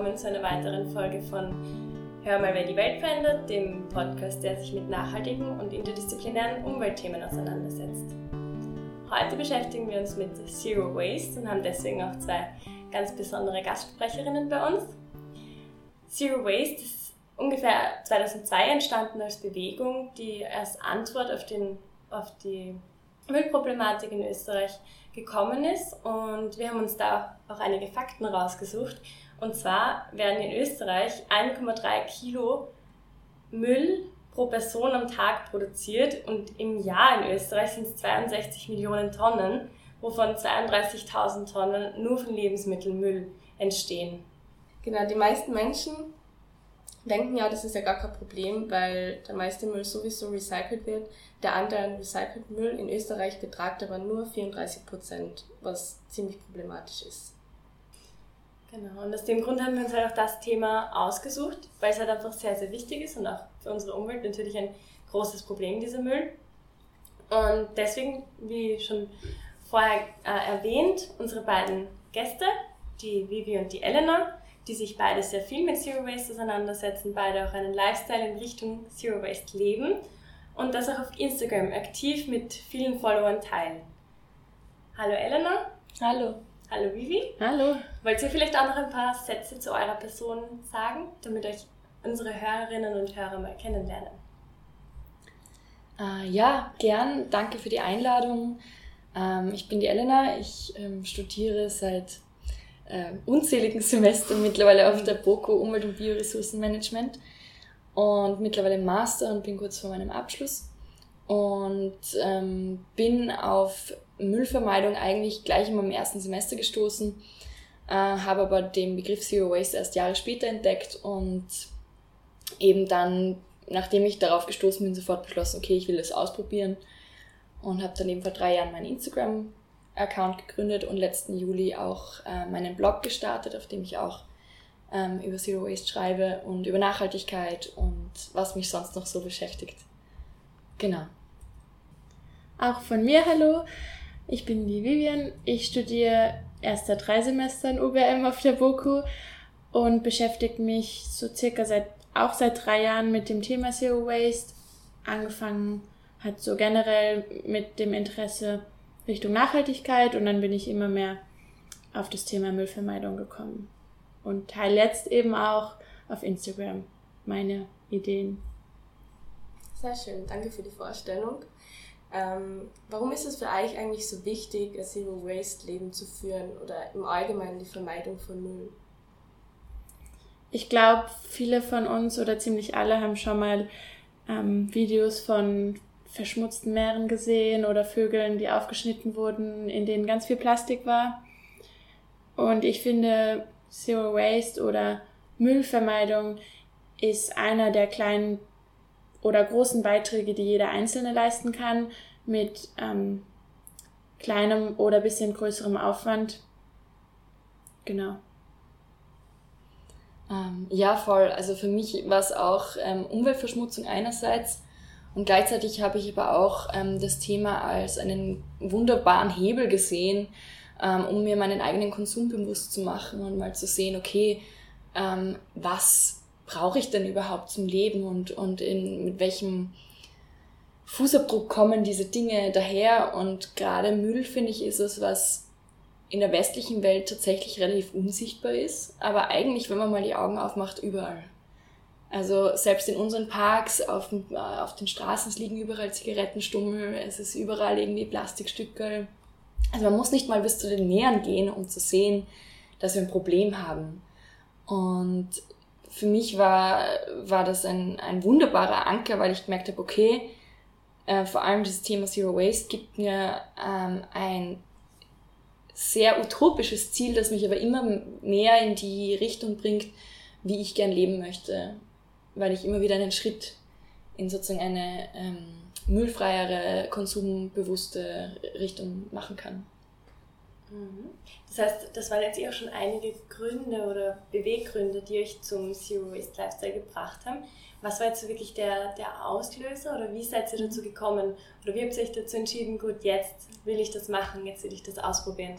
willkommen zu einer weiteren Folge von Hör mal, wer die Welt verändert, dem Podcast, der sich mit nachhaltigen und interdisziplinären Umweltthemen auseinandersetzt. Heute beschäftigen wir uns mit Zero Waste und haben deswegen auch zwei ganz besondere Gastsprecherinnen bei uns. Zero Waste ist ungefähr 2002 entstanden als Bewegung, die als Antwort auf, den, auf die Müllproblematik in Österreich gekommen ist und wir haben uns da auch einige Fakten rausgesucht. Und zwar werden in Österreich 1,3 Kilo Müll pro Person am Tag produziert und im Jahr in Österreich sind es 62 Millionen Tonnen, wovon 32.000 Tonnen nur von Lebensmittelmüll entstehen. Genau, die meisten Menschen denken ja, das ist ja gar kein Problem, weil der meiste Müll sowieso recycelt wird. Der Anteil an recycelten Müll in Österreich betragt aber nur 34 Prozent, was ziemlich problematisch ist. Genau, und aus dem Grund haben wir uns halt auch das Thema ausgesucht, weil es halt einfach sehr, sehr wichtig ist und auch für unsere Umwelt natürlich ein großes Problem, dieser Müll. Und deswegen, wie schon vorher äh, erwähnt, unsere beiden Gäste, die Vivi und die Elena, die sich beide sehr viel mit Zero Waste auseinandersetzen, beide auch einen Lifestyle in Richtung Zero Waste leben und das auch auf Instagram aktiv mit vielen Followern teilen. Hallo Elena. Hallo. Hallo Vivi. Hallo. Wollt ihr vielleicht auch noch ein paar Sätze zu eurer Person sagen, damit euch unsere Hörerinnen und Hörer mal kennenlernen? Uh, ja, gern. Danke für die Einladung. Ähm, ich bin die Elena. Ich ähm, studiere seit äh, unzähligen Semestern mittlerweile auf der BOKU Umwelt- und Bioressourcenmanagement und mittlerweile im Master und bin kurz vor meinem Abschluss und ähm, bin auf Müllvermeidung eigentlich gleich in meinem ersten Semester gestoßen, äh, habe aber den Begriff Zero Waste erst Jahre später entdeckt und eben dann, nachdem ich darauf gestoßen bin, sofort beschlossen, okay, ich will das ausprobieren und habe dann eben vor drei Jahren mein Instagram Account gegründet und letzten Juli auch äh, meinen Blog gestartet, auf dem ich auch ähm, über Zero Waste schreibe und über Nachhaltigkeit und was mich sonst noch so beschäftigt. Genau. Auch von mir hallo. Ich bin die Vivian. Ich studiere erst seit drei Semestern UBM auf der BOKU und beschäftige mich so circa seit auch seit drei Jahren mit dem Thema Zero Waste. Angefangen hat so generell mit dem Interesse Richtung Nachhaltigkeit und dann bin ich immer mehr auf das Thema Müllvermeidung gekommen und teile jetzt eben auch auf Instagram meine Ideen. Sehr schön, danke für die Vorstellung. Ähm, warum ist es für euch eigentlich so wichtig, ein Zero Waste Leben zu führen oder im Allgemeinen die Vermeidung von Müll? Ich glaube, viele von uns oder ziemlich alle haben schon mal ähm, Videos von verschmutzten Meeren gesehen oder Vögeln, die aufgeschnitten wurden, in denen ganz viel Plastik war. Und ich finde, Zero Waste oder Müllvermeidung ist einer der kleinen oder großen Beiträge, die jeder Einzelne leisten kann, mit ähm, kleinem oder bisschen größerem Aufwand. Genau. Ähm, ja, voll. Also für mich war es auch ähm, Umweltverschmutzung einerseits und gleichzeitig habe ich aber auch ähm, das Thema als einen wunderbaren Hebel gesehen, ähm, um mir meinen eigenen Konsum bewusst zu machen und mal zu sehen, okay, ähm, was brauche ich denn überhaupt zum Leben und, und in, mit welchem Fußabdruck kommen diese Dinge daher. Und gerade Müll, finde ich, ist es, was in der westlichen Welt tatsächlich relativ unsichtbar ist, aber eigentlich, wenn man mal die Augen aufmacht, überall. Also selbst in unseren Parks, auf, äh, auf den Straßen liegen überall Zigarettenstummel, es ist überall irgendwie Plastikstücke. Also man muss nicht mal bis zu den Meeren gehen, um zu sehen, dass wir ein Problem haben. Und für mich war, war das ein, ein wunderbarer Anker, weil ich gemerkt habe, okay, äh, vor allem das Thema Zero Waste gibt mir ähm, ein sehr utopisches Ziel, das mich aber immer mehr in die Richtung bringt, wie ich gern leben möchte weil ich immer wieder einen Schritt in sozusagen eine ähm, müllfreiere, konsumbewusste Richtung machen kann. Mhm. Das heißt, das waren jetzt eher schon einige Gründe oder Beweggründe, die euch zum Zero Waste Lifestyle gebracht haben. Was war jetzt so wirklich der, der Auslöser oder wie seid ihr dazu gekommen? Oder wie habt ihr euch dazu entschieden, gut, jetzt will ich das machen, jetzt will ich das ausprobieren?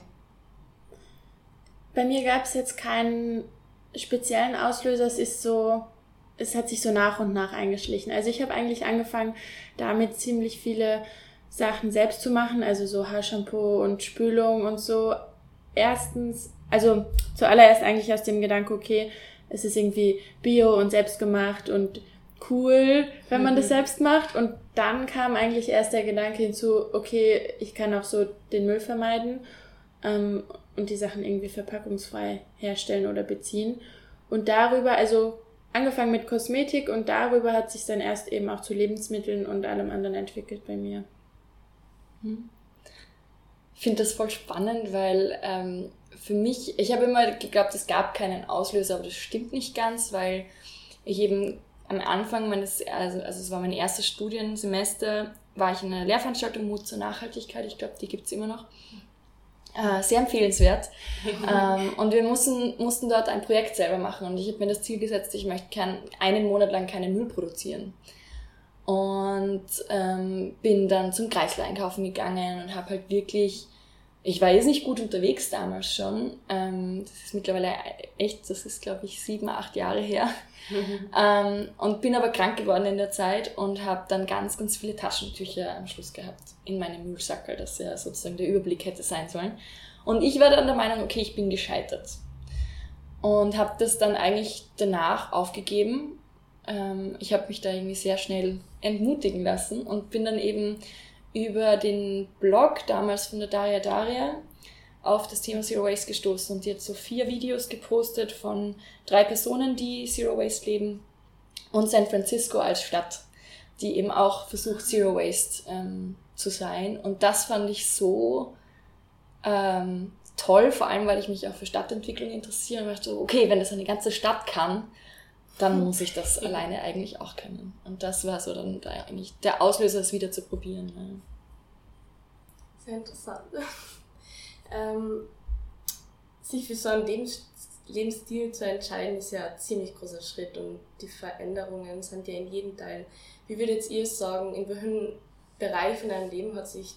Bei mir gab es jetzt keinen speziellen Auslöser. Es ist so, es hat sich so nach und nach eingeschlichen. Also ich habe eigentlich angefangen, damit ziemlich viele Sachen selbst zu machen, also so Haarshampoo und Spülung und so. Erstens, also zuallererst eigentlich aus dem Gedanke, okay, es ist irgendwie bio und selbstgemacht und cool, wenn man mhm. das selbst macht. Und dann kam eigentlich erst der Gedanke hinzu, okay, ich kann auch so den Müll vermeiden ähm, und die Sachen irgendwie verpackungsfrei herstellen oder beziehen. Und darüber, also angefangen mit Kosmetik und darüber hat sich dann erst eben auch zu Lebensmitteln und allem anderen entwickelt bei mir. Hm. Ich finde das voll spannend, weil ähm, für mich, ich habe immer geglaubt, es gab keinen Auslöser, aber das stimmt nicht ganz, weil ich eben am Anfang meines, also, also es war mein erstes Studiensemester, war ich in einer Lehrveranstaltung Mut zur Nachhaltigkeit, ich glaube, die gibt es immer noch. Äh, sehr empfehlenswert. ähm, und wir mussten, mussten dort ein Projekt selber machen und ich habe mir das Ziel gesetzt, ich möchte kein, einen Monat lang keinen Müll produzieren. Und ähm, bin dann zum Kreisler einkaufen gegangen und habe halt wirklich ich war jetzt nicht gut unterwegs damals schon. Ähm, das ist mittlerweile echt, das ist glaube ich sieben, acht Jahre her. Mhm. Ähm, und bin aber krank geworden in der Zeit und habe dann ganz, ganz viele Taschentücher am Schluss gehabt in meinem Müllsackel, das ja sozusagen der Überblick hätte sein sollen. Und ich war dann der Meinung, okay, ich bin gescheitert. Und habe das dann eigentlich danach aufgegeben. Ähm, ich habe mich da irgendwie sehr schnell entmutigen lassen und bin dann eben über den Blog damals von der Daria Daria auf das Thema Zero Waste gestoßen und die hat so vier Videos gepostet von drei Personen, die Zero Waste leben und San Francisco als Stadt, die eben auch versucht, Zero Waste ähm, zu sein. Und das fand ich so ähm, toll, vor allem weil ich mich auch für Stadtentwicklung interessiere und dachte, okay, wenn das eine ganze Stadt kann, dann muss ich das alleine eigentlich auch können. Und das war so dann da eigentlich der Auslöser, es wieder zu probieren. Ja. Sehr interessant. ähm, sich für so einen Lebens Lebensstil zu entscheiden, ist ja ein ziemlich großer Schritt und die Veränderungen sind ja in jedem Teil. Wie würdet ihr sagen, in welchem Bereich von deinem Leben hat sich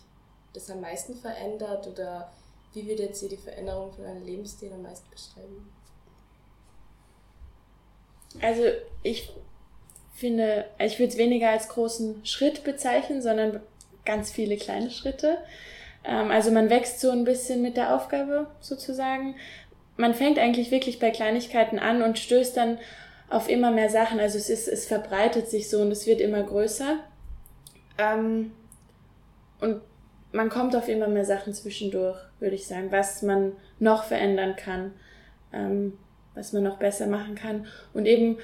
das am meisten verändert oder wie würdet ihr die Veränderung von deinem Lebensstil am meisten beschreiben? Also ich finde, ich würde es weniger als großen Schritt bezeichnen, sondern ganz viele kleine Schritte. Ähm, also man wächst so ein bisschen mit der Aufgabe sozusagen. Man fängt eigentlich wirklich bei Kleinigkeiten an und stößt dann auf immer mehr Sachen. Also es ist, es verbreitet sich so und es wird immer größer. Ähm, und man kommt auf immer mehr Sachen zwischendurch, würde ich sagen, was man noch verändern kann. Ähm, was man noch besser machen kann. Und eben,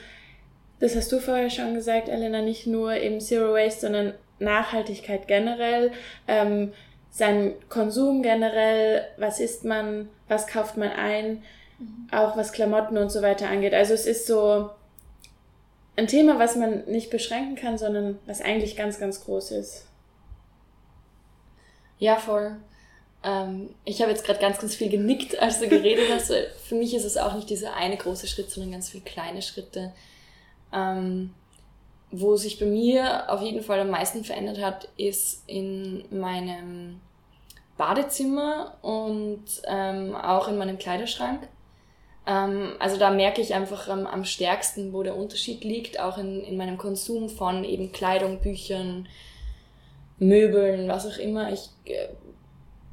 das hast du vorher schon gesagt, Elena, nicht nur eben Zero Waste, sondern Nachhaltigkeit generell, ähm, sein Konsum generell, was isst man, was kauft man ein, mhm. auch was Klamotten und so weiter angeht. Also es ist so ein Thema, was man nicht beschränken kann, sondern was eigentlich ganz, ganz groß ist. Ja, voll. Ähm, ich habe jetzt gerade ganz, ganz viel genickt, als du geredet hast. Für mich ist es auch nicht dieser eine große Schritt, sondern ganz viele kleine Schritte. Ähm, wo sich bei mir auf jeden Fall am meisten verändert hat, ist in meinem Badezimmer und ähm, auch in meinem Kleiderschrank. Ähm, also da merke ich einfach am, am stärksten, wo der Unterschied liegt, auch in, in meinem Konsum von eben Kleidung, Büchern, Möbeln, was auch immer. Ich äh,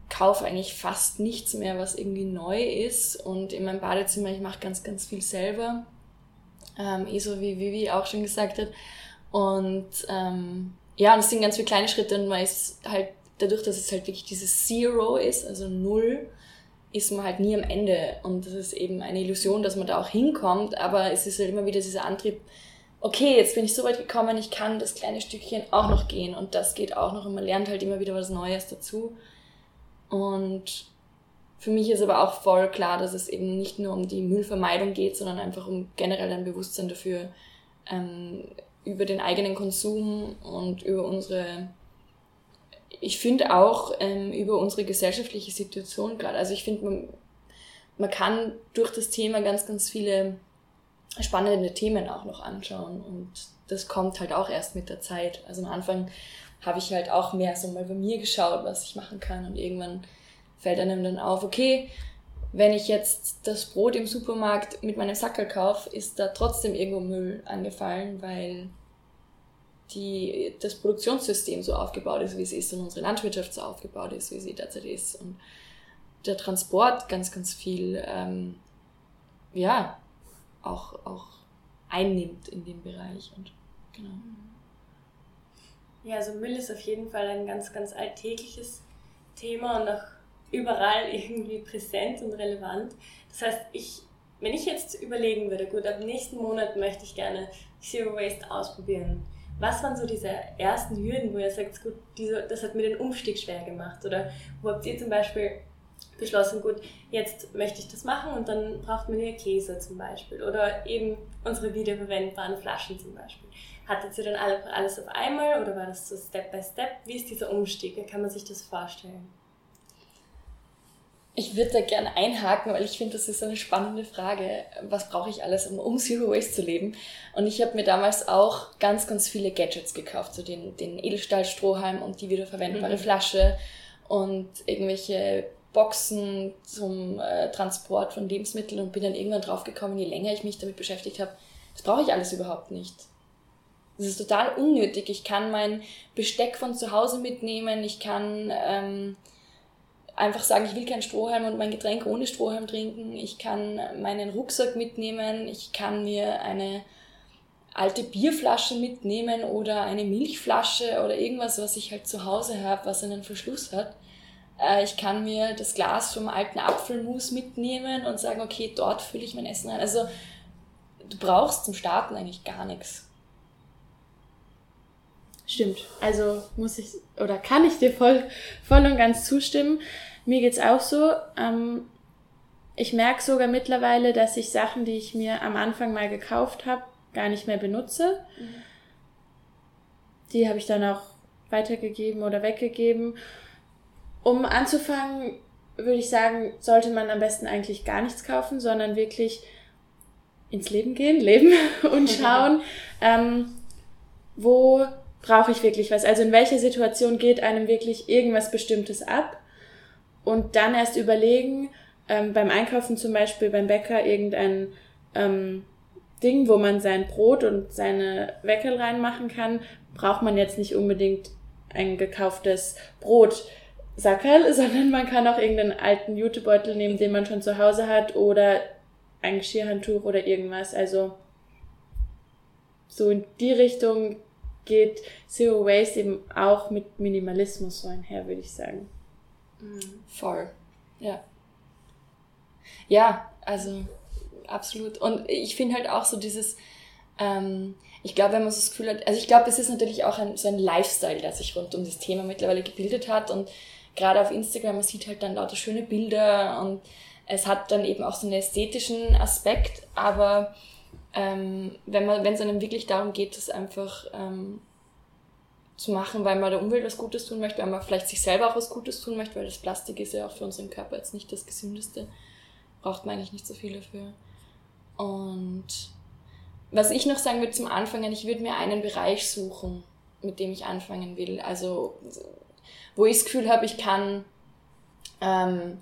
kaufe eigentlich fast nichts mehr, was irgendwie neu ist. Und in meinem Badezimmer, ich mache ganz, ganz viel selber. Ähm, eh so wie Vivi auch schon gesagt hat. Und ähm, ja, und es sind ganz viele kleine Schritte und man ist halt, dadurch, dass es halt wirklich dieses Zero ist, also Null, ist man halt nie am Ende. Und das ist eben eine Illusion, dass man da auch hinkommt, aber es ist halt immer wieder dieser Antrieb, okay, jetzt bin ich so weit gekommen, ich kann das kleine Stückchen auch noch gehen und das geht auch noch und man lernt halt immer wieder was Neues dazu. Und für mich ist aber auch voll klar, dass es eben nicht nur um die Müllvermeidung geht, sondern einfach um generell ein Bewusstsein dafür, ähm, über den eigenen Konsum und über unsere, ich finde auch ähm, über unsere gesellschaftliche Situation gerade. Also ich finde, man, man kann durch das Thema ganz, ganz viele spannende Themen auch noch anschauen und das kommt halt auch erst mit der Zeit. Also am Anfang habe ich halt auch mehr so mal bei mir geschaut, was ich machen kann. Und irgendwann fällt einem dann auf, okay, wenn ich jetzt das Brot im Supermarkt mit meinem Sackel kaufe, ist da trotzdem irgendwo Müll angefallen, weil die, das Produktionssystem so aufgebaut ist, wie es ist und unsere Landwirtschaft so aufgebaut ist, wie sie derzeit ist. Und der Transport ganz, ganz viel, ähm, ja, auch, auch einnimmt in dem Bereich. Und genau. Ja, also Müll ist auf jeden Fall ein ganz, ganz alltägliches Thema und auch überall irgendwie präsent und relevant. Das heißt, ich, wenn ich jetzt überlegen würde, gut, ab nächsten Monat möchte ich gerne Zero Waste ausprobieren. Was waren so diese ersten Hürden, wo ihr sagt, gut, diese, das hat mir den Umstieg schwer gemacht? Oder wo habt ihr zum Beispiel beschlossen, gut, jetzt möchte ich das machen und dann braucht man ja Käse zum Beispiel oder eben unsere wiederverwendbaren Flaschen zum Beispiel. Hattet ihr dann alles auf einmal oder war das so Step by Step? Wie ist dieser Umstieg? Wie kann man sich das vorstellen? Ich würde da gerne einhaken, weil ich finde, das ist eine spannende Frage. Was brauche ich alles, um, um Zero Waste zu leben? Und ich habe mir damals auch ganz, ganz viele Gadgets gekauft, so den, den Edelstahlstrohhalm und die wiederverwendbare mhm. Flasche und irgendwelche Boxen zum äh, Transport von Lebensmitteln und bin dann irgendwann draufgekommen, je länger ich mich damit beschäftigt habe, das brauche ich alles überhaupt nicht. Das ist total unnötig. Ich kann mein Besteck von zu Hause mitnehmen, ich kann ähm, einfach sagen, ich will keinen Strohhalm und mein Getränk ohne Strohhalm trinken. Ich kann meinen Rucksack mitnehmen. Ich kann mir eine alte Bierflasche mitnehmen oder eine Milchflasche oder irgendwas, was ich halt zu Hause habe, was einen Verschluss hat. Äh, ich kann mir das Glas vom alten Apfelmus mitnehmen und sagen, okay, dort fülle ich mein Essen rein. Also du brauchst zum Starten eigentlich gar nichts. Stimmt. Also muss ich oder kann ich dir voll, voll und ganz zustimmen. Mir geht's auch so. Ähm, ich merke sogar mittlerweile, dass ich Sachen, die ich mir am Anfang mal gekauft habe, gar nicht mehr benutze. Mhm. Die habe ich dann auch weitergegeben oder weggegeben. Um anzufangen, würde ich sagen, sollte man am besten eigentlich gar nichts kaufen, sondern wirklich ins Leben gehen, leben und schauen, ähm, wo brauche ich wirklich was? Also in welcher Situation geht einem wirklich irgendwas Bestimmtes ab? Und dann erst überlegen, ähm, beim Einkaufen zum Beispiel beim Bäcker irgendein ähm, Ding, wo man sein Brot und seine Weckel reinmachen kann, braucht man jetzt nicht unbedingt ein gekauftes Brot. Sackerl, sondern man kann auch irgendeinen alten Jutebeutel nehmen, den man schon zu Hause hat oder ein Geschirrhandtuch oder irgendwas. Also so in die Richtung geht Zero Waste eben auch mit Minimalismus so einher, würde ich sagen. Mhm. Voll. Ja. Ja, also absolut. Und ich finde halt auch so dieses, ähm, ich glaube, wenn man so das Gefühl hat, also ich glaube, es ist natürlich auch ein, so ein Lifestyle, der sich rund um das Thema mittlerweile gebildet hat und gerade auf Instagram, man sieht halt dann lauter schöne Bilder und es hat dann eben auch so einen ästhetischen Aspekt, aber ähm, wenn man, wenn es einem wirklich darum geht, das einfach ähm, zu machen, weil man der Umwelt was Gutes tun möchte, weil man vielleicht sich selber auch was Gutes tun möchte, weil das Plastik ist ja auch für unseren Körper jetzt nicht das gesündeste, braucht man eigentlich nicht so viel dafür. Und was ich noch sagen würde zum Anfang, ich würde mir einen Bereich suchen, mit dem ich anfangen will. Also wo ich das Gefühl habe, ich kann ähm,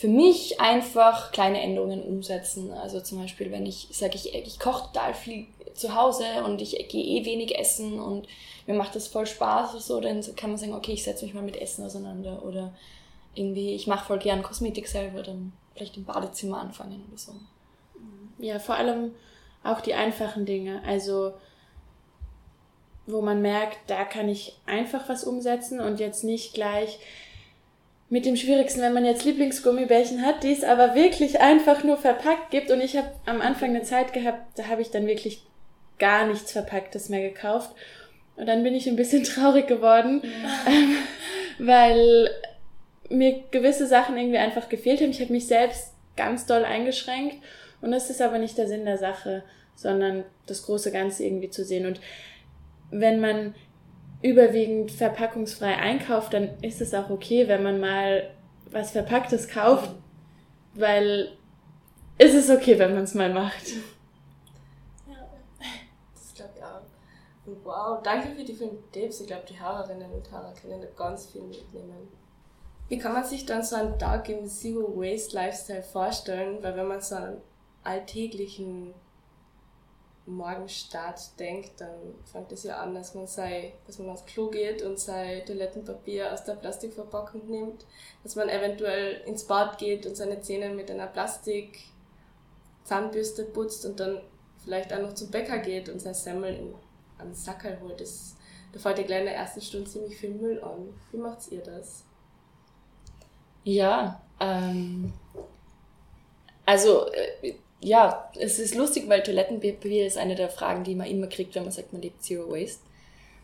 für mich einfach kleine Änderungen umsetzen. Also zum Beispiel, wenn ich sage, ich, ich koche total viel zu Hause und ich gehe eh wenig essen und mir macht das voll Spaß oder so, dann kann man sagen, okay, ich setze mich mal mit Essen auseinander oder irgendwie, ich mache voll gern Kosmetik selber, dann vielleicht im Badezimmer anfangen oder so. Ja, vor allem auch die einfachen Dinge. Also wo man merkt, da kann ich einfach was umsetzen und jetzt nicht gleich mit dem Schwierigsten, wenn man jetzt Lieblingsgummibärchen hat, die es aber wirklich einfach nur verpackt gibt. Und ich habe am Anfang eine Zeit gehabt, da habe ich dann wirklich gar nichts Verpacktes mehr gekauft. Und dann bin ich ein bisschen traurig geworden, ja. ähm, weil mir gewisse Sachen irgendwie einfach gefehlt haben. Ich habe mich selbst ganz doll eingeschränkt. Und das ist aber nicht der Sinn der Sache, sondern das große Ganze irgendwie zu sehen. Und wenn man überwiegend verpackungsfrei einkauft, dann ist es auch okay, wenn man mal was Verpacktes kauft, weil es ist okay, wenn man es mal macht. Ja, das glaube ich auch. Und wow, danke für die vielen Tipps. Ich glaube, die Hörerinnen und Hörer können da ganz viel mitnehmen. Wie kann man sich dann so einen Tag im Zero Waste Lifestyle vorstellen? Weil wenn man so einen alltäglichen Morgenstart denkt, dann fängt es ja an, dass man sei, dass man aufs Klo geht und sein Toilettenpapier aus der Plastikverpackung nimmt, dass man eventuell ins Bad geht und seine Zähne mit einer Plastik Zahnbürste putzt und dann vielleicht auch noch zum Bäcker geht und sein Semmel in einen Sackerl holt. Das, da fällt ja gleich in der ersten Stunde ziemlich viel Müll an. Wie macht ihr das? Ja, ähm, also äh, ja, es ist lustig, weil Toilettenpapier ist eine der Fragen, die man immer kriegt, wenn man sagt, man lebt Zero Waste.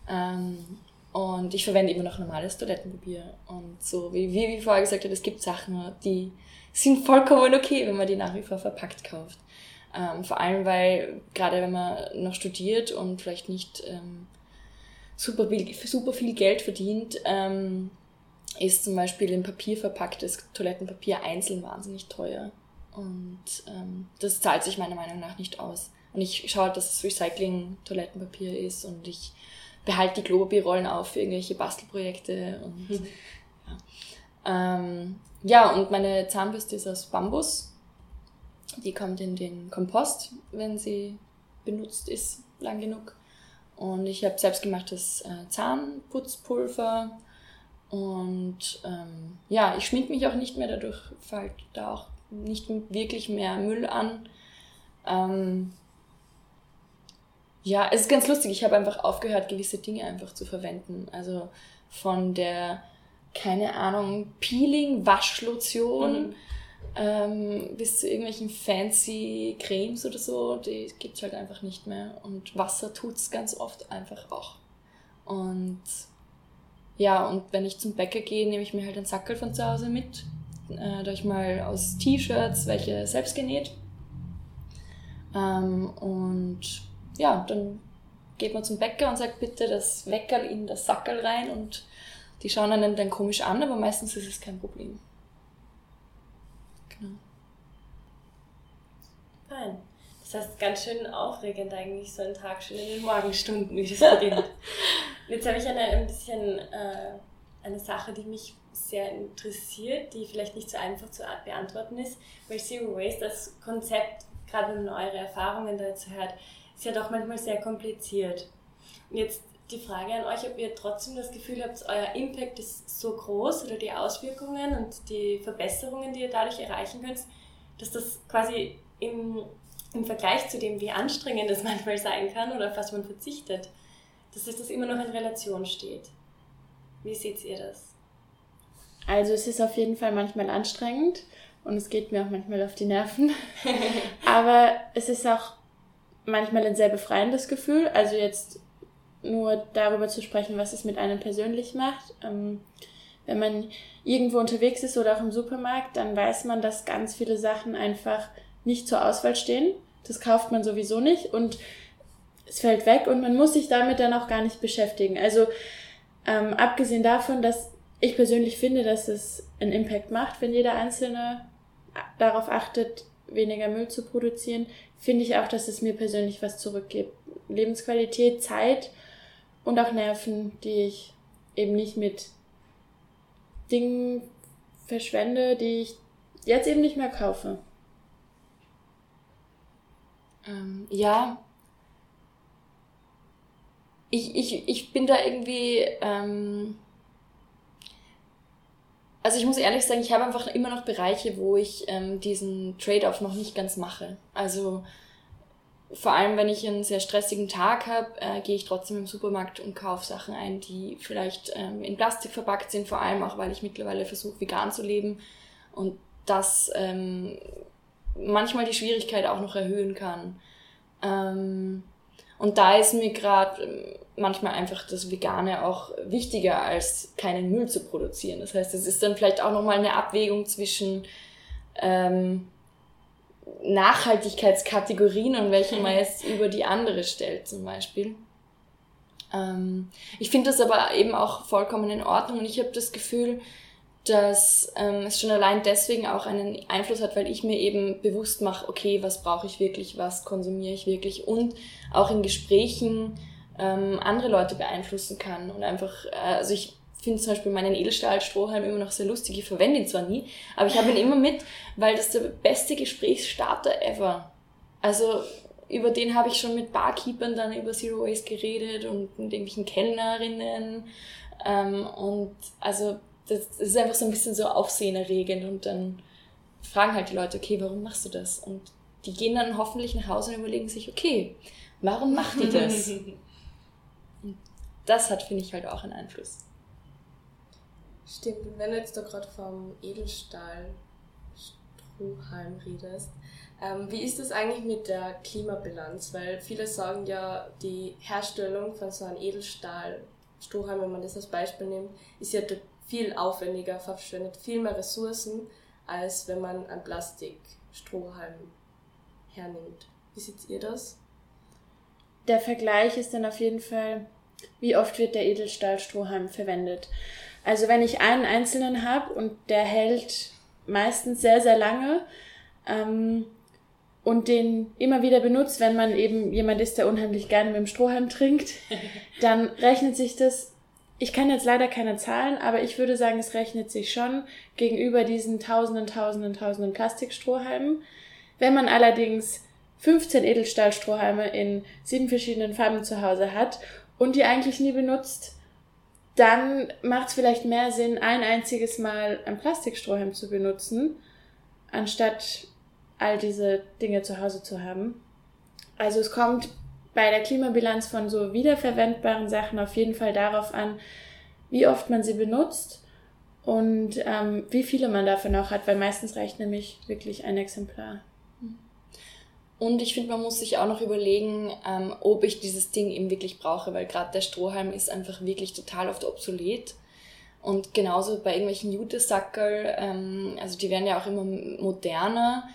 Ähm, und ich verwende immer noch normales Toilettenpapier. Und so, wie, wie vorher gesagt habe, es gibt Sachen, die sind vollkommen okay, wenn man die nach wie vor verpackt kauft. Ähm, vor allem, weil gerade wenn man noch studiert und vielleicht nicht ähm, super, viel, super viel Geld verdient, ähm, ist zum Beispiel in Papier verpacktes Toilettenpapier einzeln wahnsinnig teuer. Und ähm, das zahlt sich meiner Meinung nach nicht aus. Und ich schaue, dass es Recycling-Toilettenpapier ist und ich behalte die Klopapierrollen auf für irgendwelche Bastelprojekte. Und, mhm. ja. Ähm, ja, und meine Zahnbürste ist aus Bambus. Die kommt in den Kompost, wenn sie benutzt ist, lang genug. Und ich habe selbstgemachtes äh, Zahnputzpulver. Und ähm, ja, ich schmink mich auch nicht mehr, dadurch fällt da auch nicht wirklich mehr Müll an. Ähm, ja, es ist ganz lustig. Ich habe einfach aufgehört, gewisse Dinge einfach zu verwenden. Also von der, keine Ahnung, Peeling-Waschlotion mhm. ähm, bis zu irgendwelchen fancy Cremes oder so, die gibt es halt einfach nicht mehr. Und Wasser tut es ganz oft einfach auch. Und ja, und wenn ich zum Bäcker gehe, nehme ich mir halt einen Sackel von zu Hause mit äh, da ich mal aus T-Shirts welche selbst genäht. Ähm, und ja, dann geht man zum Bäcker und sagt bitte das Weckerl in das Sackerl rein und die schauen einen dann komisch an, aber meistens ist es kein Problem. Genau. Fein. Das heißt, ganz schön aufregend eigentlich, so ein Tag schon in den Morgenstunden, wie das beginnt. Jetzt habe ich eine, ein bisschen äh, eine Sache, die mich sehr interessiert, die vielleicht nicht so einfach zu beantworten ist, weil Zero Waste als Konzept, gerade wenn man eure Erfahrungen dazu hört, ist ja doch manchmal sehr kompliziert. Und jetzt die Frage an euch, ob ihr trotzdem das Gefühl habt, euer Impact ist so groß oder die Auswirkungen und die Verbesserungen, die ihr dadurch erreichen könnt, dass das quasi im, im Vergleich zu dem, wie anstrengend es manchmal sein kann oder auf was man verzichtet, dass das immer noch in Relation steht. Wie seht ihr das? Also es ist auf jeden Fall manchmal anstrengend und es geht mir auch manchmal auf die Nerven. Aber es ist auch manchmal ein sehr befreiendes Gefühl. Also jetzt nur darüber zu sprechen, was es mit einem persönlich macht. Ähm, wenn man irgendwo unterwegs ist oder auch im Supermarkt, dann weiß man, dass ganz viele Sachen einfach nicht zur Auswahl stehen. Das kauft man sowieso nicht und es fällt weg und man muss sich damit dann auch gar nicht beschäftigen. Also ähm, abgesehen davon, dass ich persönlich finde, dass es einen Impact macht, wenn jeder Einzelne darauf achtet, weniger Müll zu produzieren, finde ich auch, dass es mir persönlich was zurückgibt. Lebensqualität, Zeit und auch Nerven, die ich eben nicht mit Dingen verschwende, die ich jetzt eben nicht mehr kaufe. Ähm, ja, ich, ich, ich bin da irgendwie. Ähm, also ich muss ehrlich sagen, ich habe einfach immer noch Bereiche, wo ich ähm, diesen Trade-off noch nicht ganz mache. Also vor allem, wenn ich einen sehr stressigen Tag habe, äh, gehe ich trotzdem im Supermarkt und kaufe Sachen ein, die vielleicht ähm, in Plastik verpackt sind, vor allem auch, weil ich mittlerweile versuche, vegan zu leben und das ähm, manchmal die Schwierigkeit auch noch erhöhen kann. Ähm, und da ist mir gerade ähm, manchmal einfach das Vegane auch wichtiger, als keinen Müll zu produzieren. Das heißt, es ist dann vielleicht auch nochmal eine Abwägung zwischen ähm, Nachhaltigkeitskategorien und welche man jetzt über die andere stellt zum Beispiel. Ähm, ich finde das aber eben auch vollkommen in Ordnung und ich habe das Gefühl, dass ähm, es schon allein deswegen auch einen Einfluss hat, weil ich mir eben bewusst mache, okay, was brauche ich wirklich, was konsumiere ich wirklich und auch in Gesprächen ähm, andere Leute beeinflussen kann und einfach, äh, also ich finde zum Beispiel meinen Edelstahlstrohhalm immer noch sehr lustig. Ich verwende ihn zwar nie, aber ich habe ihn immer mit, weil das der beste Gesprächsstarter ever. Also über den habe ich schon mit Barkeepern dann über Zero Waste geredet und mit irgendwelchen Kellnerinnen. Ähm, und also das, ist einfach so ein bisschen so aufsehenerregend und dann fragen halt die Leute, okay, warum machst du das? Und die gehen dann hoffentlich nach Hause und überlegen sich, okay, warum macht die das? und das hat, finde ich, halt auch einen Einfluss. Stimmt, wenn du jetzt da gerade vom Edelstahl Strohhalm redest, ähm, wie ist das eigentlich mit der Klimabilanz? Weil viele sagen ja, die Herstellung von so einem Edelstahl-Strohhalm, wenn man das als Beispiel nimmt, ist ja viel aufwendiger, verschwendet viel mehr Ressourcen, als wenn man einen Plastikstrohhalm hernimmt. Wie seht ihr das? Der Vergleich ist dann auf jeden Fall, wie oft wird der Edelstahlstrohhalm verwendet. Also wenn ich einen einzelnen habe und der hält meistens sehr, sehr lange, ähm, und den immer wieder benutzt, wenn man eben jemand ist, der unheimlich gerne mit dem Strohhalm trinkt, dann rechnet sich das, ich kann jetzt leider keine Zahlen, aber ich würde sagen, es rechnet sich schon gegenüber diesen tausenden, tausenden, tausenden Plastikstrohhalmen. Wenn man allerdings 15 Edelstahlstrohhalme in sieben verschiedenen Farben zu Hause hat und die eigentlich nie benutzt, dann macht es vielleicht mehr Sinn, ein einziges Mal ein Plastikstrohhalm zu benutzen, anstatt all diese Dinge zu Hause zu haben. Also es kommt bei der Klimabilanz von so wiederverwendbaren Sachen auf jeden Fall darauf an, wie oft man sie benutzt und ähm, wie viele man davon auch hat, weil meistens reicht nämlich wirklich ein Exemplar. Und ich finde, man muss sich auch noch überlegen, ähm, ob ich dieses Ding eben wirklich brauche, weil gerade der Strohhalm ist einfach wirklich total oft obsolet. Und genauso bei irgendwelchen Jutesackerl, ähm, also die werden ja auch immer moderner.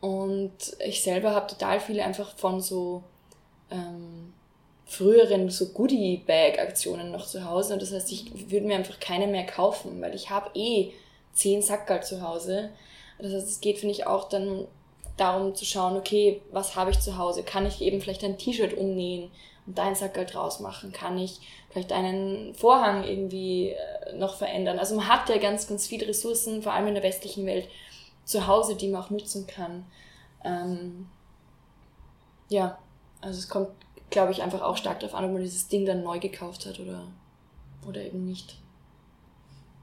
Und ich selber habe total viele einfach von so ähm, früheren so Goodie-Bag-Aktionen noch zu Hause. Und das heißt, ich würde mir einfach keine mehr kaufen, weil ich habe eh zehn Sackerl zu Hause. Das heißt, es geht, finde ich, auch dann darum zu schauen, okay, was habe ich zu Hause? Kann ich eben vielleicht ein T-Shirt umnähen und da einen Sackerl draus machen? Kann ich vielleicht einen Vorhang irgendwie äh, noch verändern? Also man hat ja ganz, ganz viele Ressourcen, vor allem in der westlichen Welt, zu Hause, die man auch nutzen kann. Ähm, ja, also es kommt, glaube ich, einfach auch stark darauf an, ob man dieses Ding dann neu gekauft hat oder, oder eben nicht.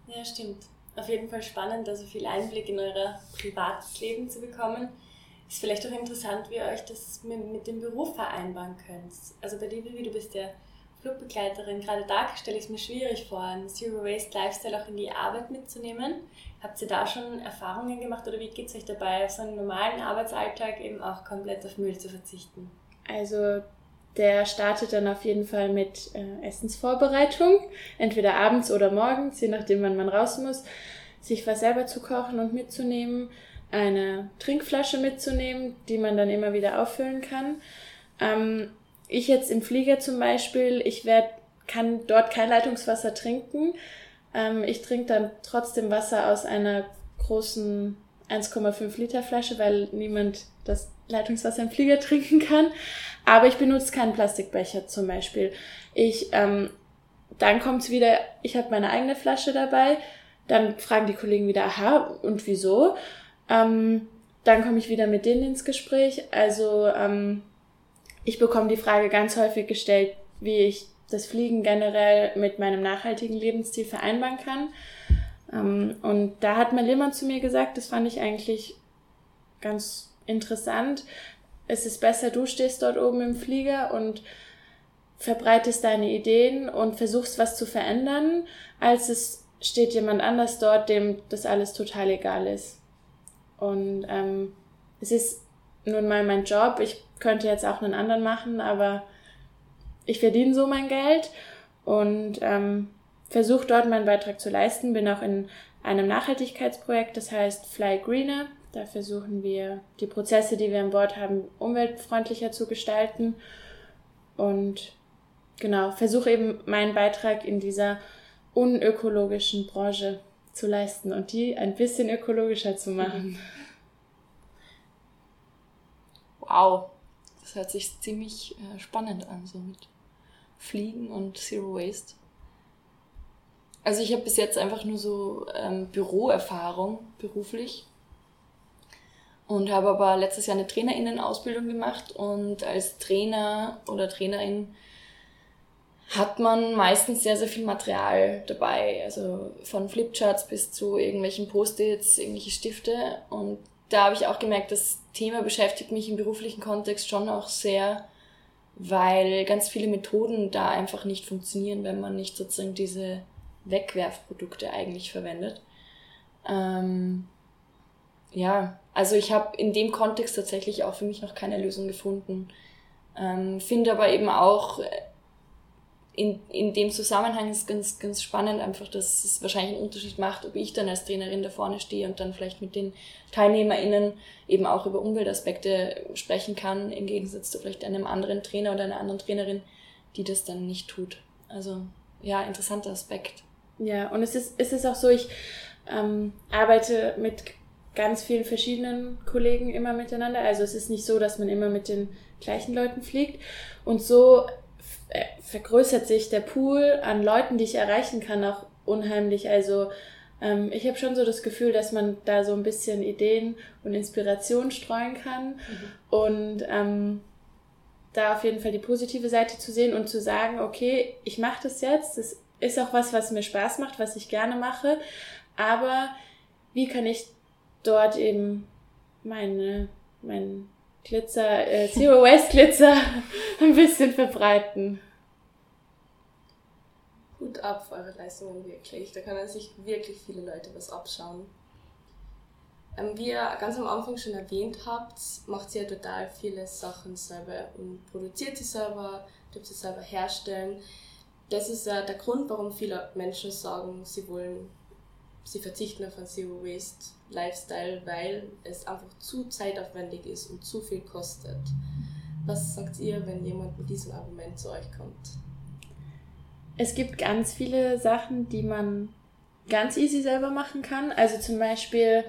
Ja, stimmt. Auf jeden Fall spannend, da so viel Einblick in euer privates Leben zu bekommen. Ist vielleicht auch interessant, wie ihr euch das mit, mit dem Beruf vereinbaren könnt. Also bei dir, wie du bist ja Flugbegleiterin, gerade da stelle ich es mir schwierig vor, einen Zero Waste Lifestyle auch in die Arbeit mitzunehmen. Habt ihr da schon Erfahrungen gemacht oder wie geht es euch dabei, auf so einen normalen Arbeitsalltag eben auch komplett auf Müll zu verzichten? Also der startet dann auf jeden Fall mit äh, Essensvorbereitung, entweder abends oder morgens, je nachdem wann man raus muss, sich was selber zu kochen und mitzunehmen, eine Trinkflasche mitzunehmen, die man dann immer wieder auffüllen kann. Ähm, ich jetzt im Flieger zum Beispiel, ich werd, kann dort kein Leitungswasser trinken. Ähm, ich trinke dann trotzdem Wasser aus einer großen 1,5 Liter Flasche, weil niemand das Leitungswasser im Flieger trinken kann. Aber ich benutze keinen Plastikbecher zum Beispiel. Ich, ähm, dann kommt's wieder, ich habe meine eigene Flasche dabei. Dann fragen die Kollegen wieder, aha, und wieso? Ähm, dann komme ich wieder mit denen ins Gespräch. Also ähm, ich bekomme die Frage ganz häufig gestellt, wie ich das Fliegen generell mit meinem nachhaltigen Lebensstil vereinbaren kann. Ähm, und da hat mal jemand zu mir gesagt, das fand ich eigentlich ganz interessant. Es ist besser, du stehst dort oben im Flieger und verbreitest deine Ideen und versuchst was zu verändern, als es steht jemand anders dort, dem das alles total egal ist. Und ähm, es ist nun mal mein Job. Ich könnte jetzt auch einen anderen machen, aber ich verdiene so mein Geld und ähm, versuche dort meinen Beitrag zu leisten. Bin auch in einem Nachhaltigkeitsprojekt, das heißt Fly Greener. Da versuchen wir, die Prozesse, die wir an Bord haben, umweltfreundlicher zu gestalten. Und genau, versuche eben meinen Beitrag in dieser unökologischen Branche zu leisten und die ein bisschen ökologischer zu machen. Wow, das hört sich ziemlich äh, spannend an, so mit Fliegen und Zero Waste. also ich habe bis jetzt einfach nur so ähm, Büroerfahrung beruflich und habe aber letztes Jahr eine Trainerinnenausbildung gemacht und als Trainer oder Trainerin hat man meistens sehr, sehr viel Material dabei. Also von Flipcharts bis zu irgendwelchen Post-its, irgendwelche Stifte. Und da habe ich auch gemerkt, das Thema beschäftigt mich im beruflichen Kontext schon auch sehr, weil ganz viele Methoden da einfach nicht funktionieren, wenn man nicht sozusagen diese Wegwerfprodukte eigentlich verwendet. Ähm, ja, also ich habe in dem Kontext tatsächlich auch für mich noch keine Lösung gefunden. Ähm, Finde aber eben auch in, in dem Zusammenhang ist ganz, ganz spannend einfach, dass es wahrscheinlich einen Unterschied macht, ob ich dann als Trainerin da vorne stehe und dann vielleicht mit den TeilnehmerInnen eben auch über Umweltaspekte sprechen kann, im Gegensatz zu vielleicht einem anderen Trainer oder einer anderen Trainerin, die das dann nicht tut. Also ja, interessanter Aspekt. Ja, und es ist, es ist auch so, ich ähm, arbeite mit ganz vielen verschiedenen Kollegen immer miteinander. Also es ist nicht so, dass man immer mit den gleichen Leuten fliegt. Und so äh, vergrößert sich der Pool an Leuten, die ich erreichen kann, auch unheimlich. Also ähm, ich habe schon so das Gefühl, dass man da so ein bisschen Ideen und Inspiration streuen kann mhm. und ähm, da auf jeden Fall die positive Seite zu sehen und zu sagen, okay, ich mache das jetzt, das ist auch was, was mir Spaß macht, was ich gerne mache, aber wie kann ich dort eben meine, mein Glitzer, äh, Zero Waste Glitzer ein bisschen verbreiten. Hut ab für eure Leistungen wirklich. Da können sich wirklich viele Leute was abschauen. Ähm, wie ihr ganz am Anfang schon erwähnt habt, macht ihr ja total viele Sachen selber und produziert sie selber, dürft sie selber herstellen. Das ist ja der Grund, warum viele Menschen sagen, sie wollen, sie verzichten auf einen Zero Waste Lifestyle, weil es einfach zu zeitaufwendig ist und zu viel kostet. Was sagt ihr, wenn jemand mit diesem Argument zu euch kommt? Es gibt ganz viele Sachen, die man ganz easy selber machen kann. Also zum Beispiel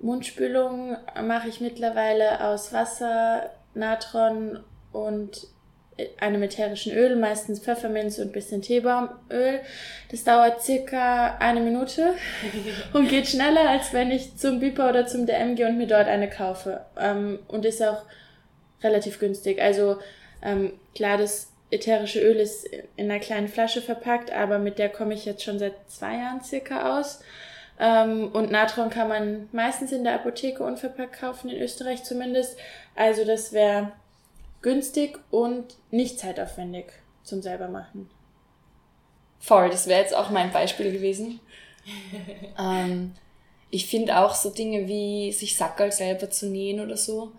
Mundspülung mache ich mittlerweile aus Wasser, Natron und einem ätherischen Öl, meistens Pfefferminz und bisschen Teebaumöl. Das dauert circa eine Minute und geht schneller, als wenn ich zum Bipa oder zum DM gehe und mir dort eine kaufe. Ähm, und ist auch relativ günstig. Also ähm, klar, das ätherische Öl ist in einer kleinen Flasche verpackt, aber mit der komme ich jetzt schon seit zwei Jahren circa aus. Ähm, und Natron kann man meistens in der Apotheke unverpackt kaufen, in Österreich zumindest. Also das wäre günstig und nicht zeitaufwendig zum selber machen. Voll, das wäre jetzt auch mein Beispiel gewesen. ähm, ich finde auch so Dinge wie sich Sackerl selber zu nähen oder so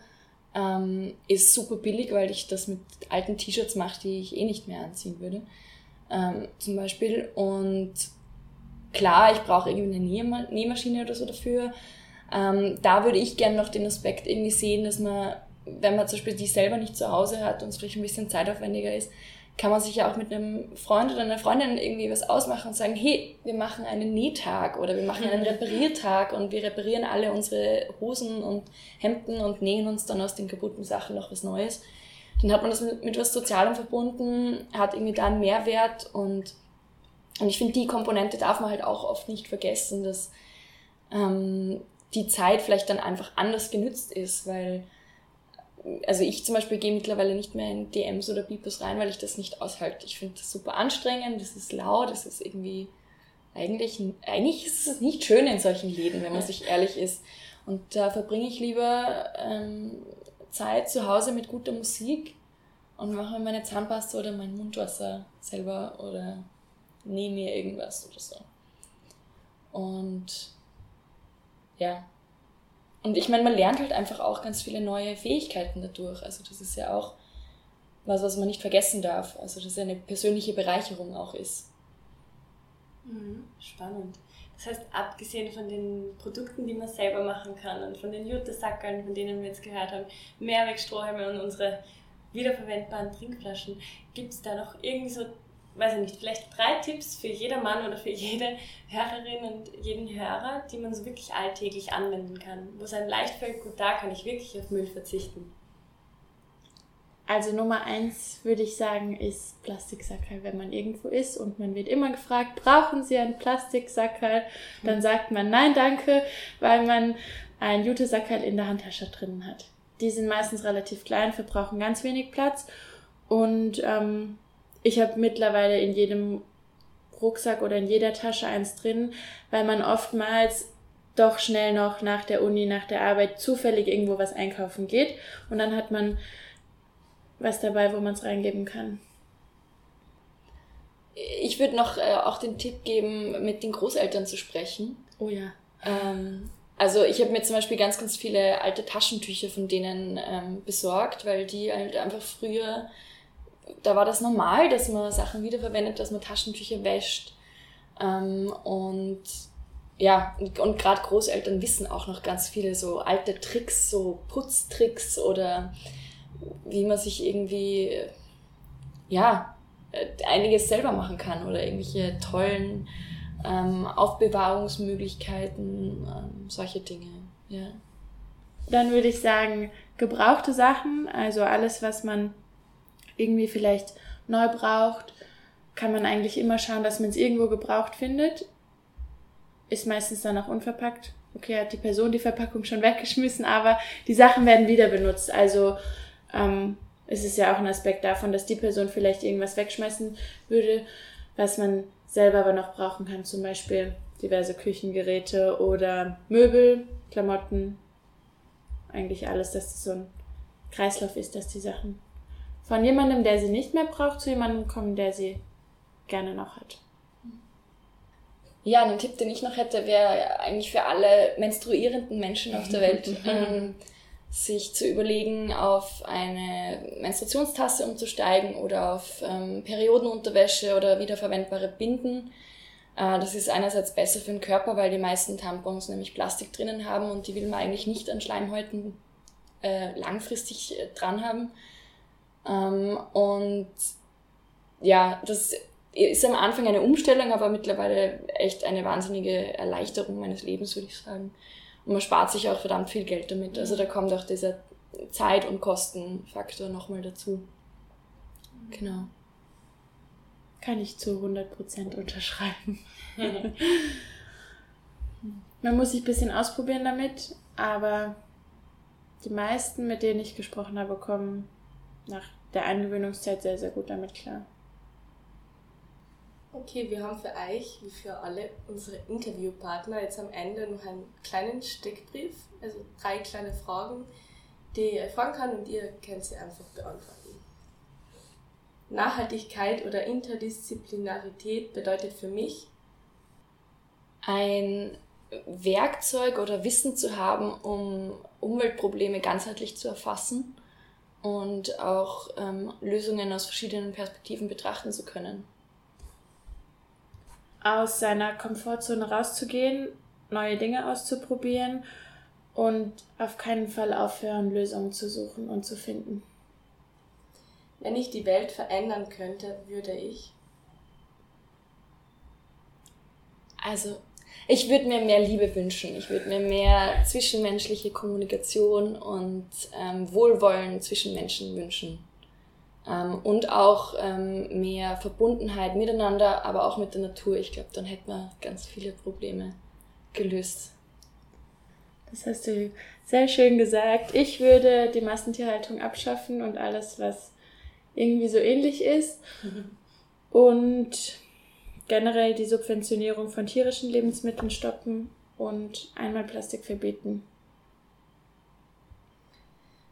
ähm, ist super billig, weil ich das mit alten T-Shirts mache, die ich eh nicht mehr anziehen würde. Ähm, zum Beispiel. Und klar, ich brauche irgendwie eine Nähmaschine oder so dafür. Ähm, da würde ich gerne noch den Aspekt irgendwie sehen, dass man wenn man zum Beispiel die selber nicht zu Hause hat und es vielleicht ein bisschen zeitaufwendiger ist, kann man sich ja auch mit einem Freund oder einer Freundin irgendwie was ausmachen und sagen, hey, wir machen einen Nähtag oder wir machen einen Repariertag und wir reparieren alle unsere Hosen und Hemden und nähen uns dann aus den kaputten Sachen noch was Neues. Dann hat man das mit, mit was Sozialem verbunden, hat irgendwie da einen Mehrwert und, und ich finde, die Komponente darf man halt auch oft nicht vergessen, dass ähm, die Zeit vielleicht dann einfach anders genützt ist, weil also ich zum Beispiel gehe mittlerweile nicht mehr in DMs oder Bipos rein, weil ich das nicht aushalte. Ich finde das super anstrengend, das ist laut, das ist irgendwie, eigentlich, eigentlich ist es nicht schön in solchen Läden, wenn man sich ehrlich ist. Und da verbringe ich lieber ähm, Zeit zu Hause mit guter Musik und mache mir meine Zahnpasta oder mein Mundwasser selber oder nehme mir irgendwas oder so. Und ja, und ich meine, man lernt halt einfach auch ganz viele neue Fähigkeiten dadurch. Also das ist ja auch was, was man nicht vergessen darf. Also dass es eine persönliche Bereicherung auch ist. Mhm, spannend. Das heißt, abgesehen von den Produkten, die man selber machen kann und von den Jutesackeln, von denen wir jetzt gehört haben, Mehrwegstrohhalme und unsere wiederverwendbaren Trinkflaschen, gibt es da noch irgendwie so weiß ich nicht, vielleicht drei Tipps für jeder Mann oder für jede Hörerin und jeden Hörer, die man so wirklich alltäglich anwenden kann, wo es einem leicht fällt, gut, da kann ich wirklich auf Müll verzichten. Also Nummer eins würde ich sagen, ist Plastiksackerl, wenn man irgendwo ist und man wird immer gefragt, brauchen Sie einen Plastiksackerl? Dann sagt man nein, danke, weil man ein Jutesackerl in der Handtasche drin hat. Die sind meistens relativ klein, verbrauchen ganz wenig Platz und ähm, ich habe mittlerweile in jedem Rucksack oder in jeder Tasche eins drin, weil man oftmals doch schnell noch nach der Uni, nach der Arbeit zufällig irgendwo was einkaufen geht und dann hat man was dabei, wo man es reingeben kann. Ich würde noch äh, auch den Tipp geben, mit den Großeltern zu sprechen. Oh ja. Ähm, also ich habe mir zum Beispiel ganz, ganz viele alte Taschentücher von denen ähm, besorgt, weil die halt einfach früher, da war das normal, dass man Sachen wiederverwendet, dass man Taschentücher wäscht. Ähm, und ja, und, gerade Großeltern wissen auch noch ganz viele so alte Tricks, so Putztricks oder wie man sich irgendwie, ja, äh, einiges selber machen kann oder irgendwelche tollen ähm, Aufbewahrungsmöglichkeiten, ähm, solche Dinge. Ja. Dann würde ich sagen, gebrauchte Sachen, also alles, was man irgendwie vielleicht neu braucht, kann man eigentlich immer schauen, dass man es irgendwo gebraucht findet. Ist meistens dann auch unverpackt. Okay, hat die Person die Verpackung schon weggeschmissen, aber die Sachen werden wieder benutzt. Also ähm, es ist ja auch ein Aspekt davon, dass die Person vielleicht irgendwas wegschmeißen würde, was man selber aber noch brauchen kann. Zum Beispiel diverse Küchengeräte oder Möbel, Klamotten. Eigentlich alles, dass das so ein Kreislauf ist, dass die Sachen von jemandem, der sie nicht mehr braucht, zu jemandem kommen, der sie gerne noch hat. Ja, ein Tipp, den ich noch hätte, wäre eigentlich für alle menstruierenden Menschen auf der Welt. ähm, sich zu überlegen, auf eine Menstruationstasse umzusteigen oder auf ähm, Periodenunterwäsche oder wiederverwendbare Binden. Äh, das ist einerseits besser für den Körper, weil die meisten Tampons nämlich Plastik drinnen haben und die will man eigentlich nicht an Schleimhäuten äh, langfristig äh, dran haben. Ähm, und ja, das ist am Anfang eine Umstellung, aber mittlerweile echt eine wahnsinnige Erleichterung meines Lebens, würde ich sagen. Und man spart sich auch verdammt viel Geld damit. Also da kommt auch dieser Zeit- und Kostenfaktor nochmal dazu. Genau. Kann ich zu 100% unterschreiben. man muss sich ein bisschen ausprobieren damit, aber die meisten, mit denen ich gesprochen habe, kommen nach der Eingewöhnungszeit sehr, sehr gut damit klar. Okay, wir haben für euch, wie für alle unsere Interviewpartner, jetzt am Ende noch einen kleinen Steckbrief, also drei kleine Fragen, die ihr fragen kann und ihr könnt sie einfach beantworten. Nachhaltigkeit oder Interdisziplinarität bedeutet für mich ein Werkzeug oder Wissen zu haben, um Umweltprobleme ganzheitlich zu erfassen und auch ähm, Lösungen aus verschiedenen Perspektiven betrachten zu können aus seiner Komfortzone rauszugehen, neue Dinge auszuprobieren und auf keinen Fall aufhören, Lösungen zu suchen und zu finden. Wenn ich die Welt verändern könnte, würde ich. Also, ich würde mir mehr Liebe wünschen. Ich würde mir mehr zwischenmenschliche Kommunikation und ähm, Wohlwollen zwischen Menschen wünschen. Ähm, und auch ähm, mehr Verbundenheit miteinander, aber auch mit der Natur. Ich glaube, dann hätten wir ganz viele Probleme gelöst. Das hast du sehr schön gesagt. Ich würde die Massentierhaltung abschaffen und alles, was irgendwie so ähnlich ist. Und generell die Subventionierung von tierischen Lebensmitteln stoppen und einmal Plastik verbieten.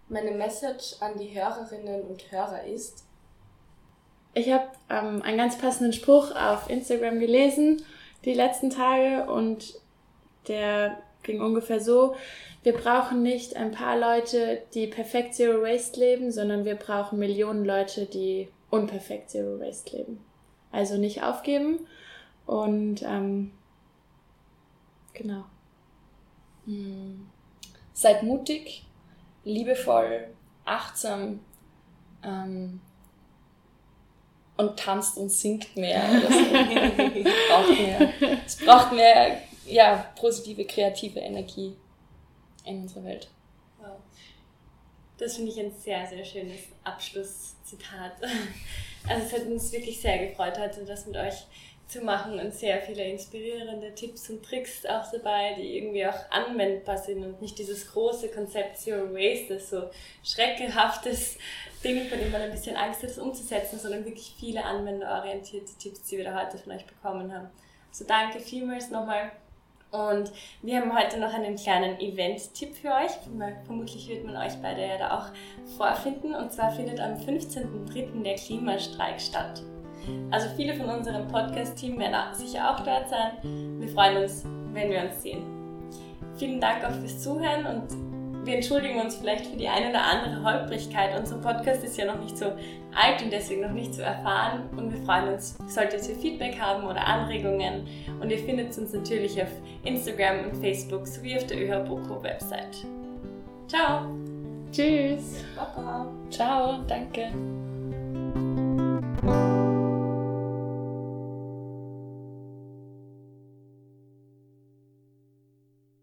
Meine Message an die Hörerinnen und Hörer ist, ich habe ähm, einen ganz passenden Spruch auf Instagram gelesen die letzten Tage und der ging ungefähr so, wir brauchen nicht ein paar Leute, die perfekt Zero Waste leben, sondern wir brauchen Millionen Leute, die unperfekt Zero Waste leben. Also nicht aufgeben und ähm, genau. Hm. Seid mutig, liebevoll, achtsam ähm, und tanzt und singt mehr. es braucht mehr. Es braucht mehr ja, positive, kreative Energie in unserer Welt. Das finde ich ein sehr, sehr schönes Abschlusszitat. Also es hat uns wirklich sehr gefreut, heute das mit euch zu machen und sehr viele inspirierende Tipps und Tricks auch dabei, die irgendwie auch anwendbar sind und nicht dieses große Konzept Zero Waste, das so schreckenhaftes Ding, von dem man ein bisschen Angst hat, das umzusetzen, sondern wirklich viele anwenderorientierte Tipps, die wir da heute von euch bekommen haben. So danke vielmals nochmal und wir haben heute noch einen kleinen Event-Tipp für euch. Vermutlich wird man euch beide ja da auch vorfinden. Und zwar findet am 15.03. der Klimastreik statt. Also viele von unserem Podcast-Team werden sicher auch dort sein. Wir freuen uns, wenn wir uns sehen. Vielen Dank auch fürs Zuhören und wir entschuldigen uns vielleicht für die eine oder andere Holprigkeit. Unser Podcast ist ja noch nicht so alt und deswegen noch nicht so erfahren. Und wir freuen uns, solltet ihr Feedback haben oder Anregungen. Und ihr findet uns natürlich auf Instagram und Facebook sowie auf der ÖHBOKO Website. Ciao! Tschüss! Baba! Ciao, danke!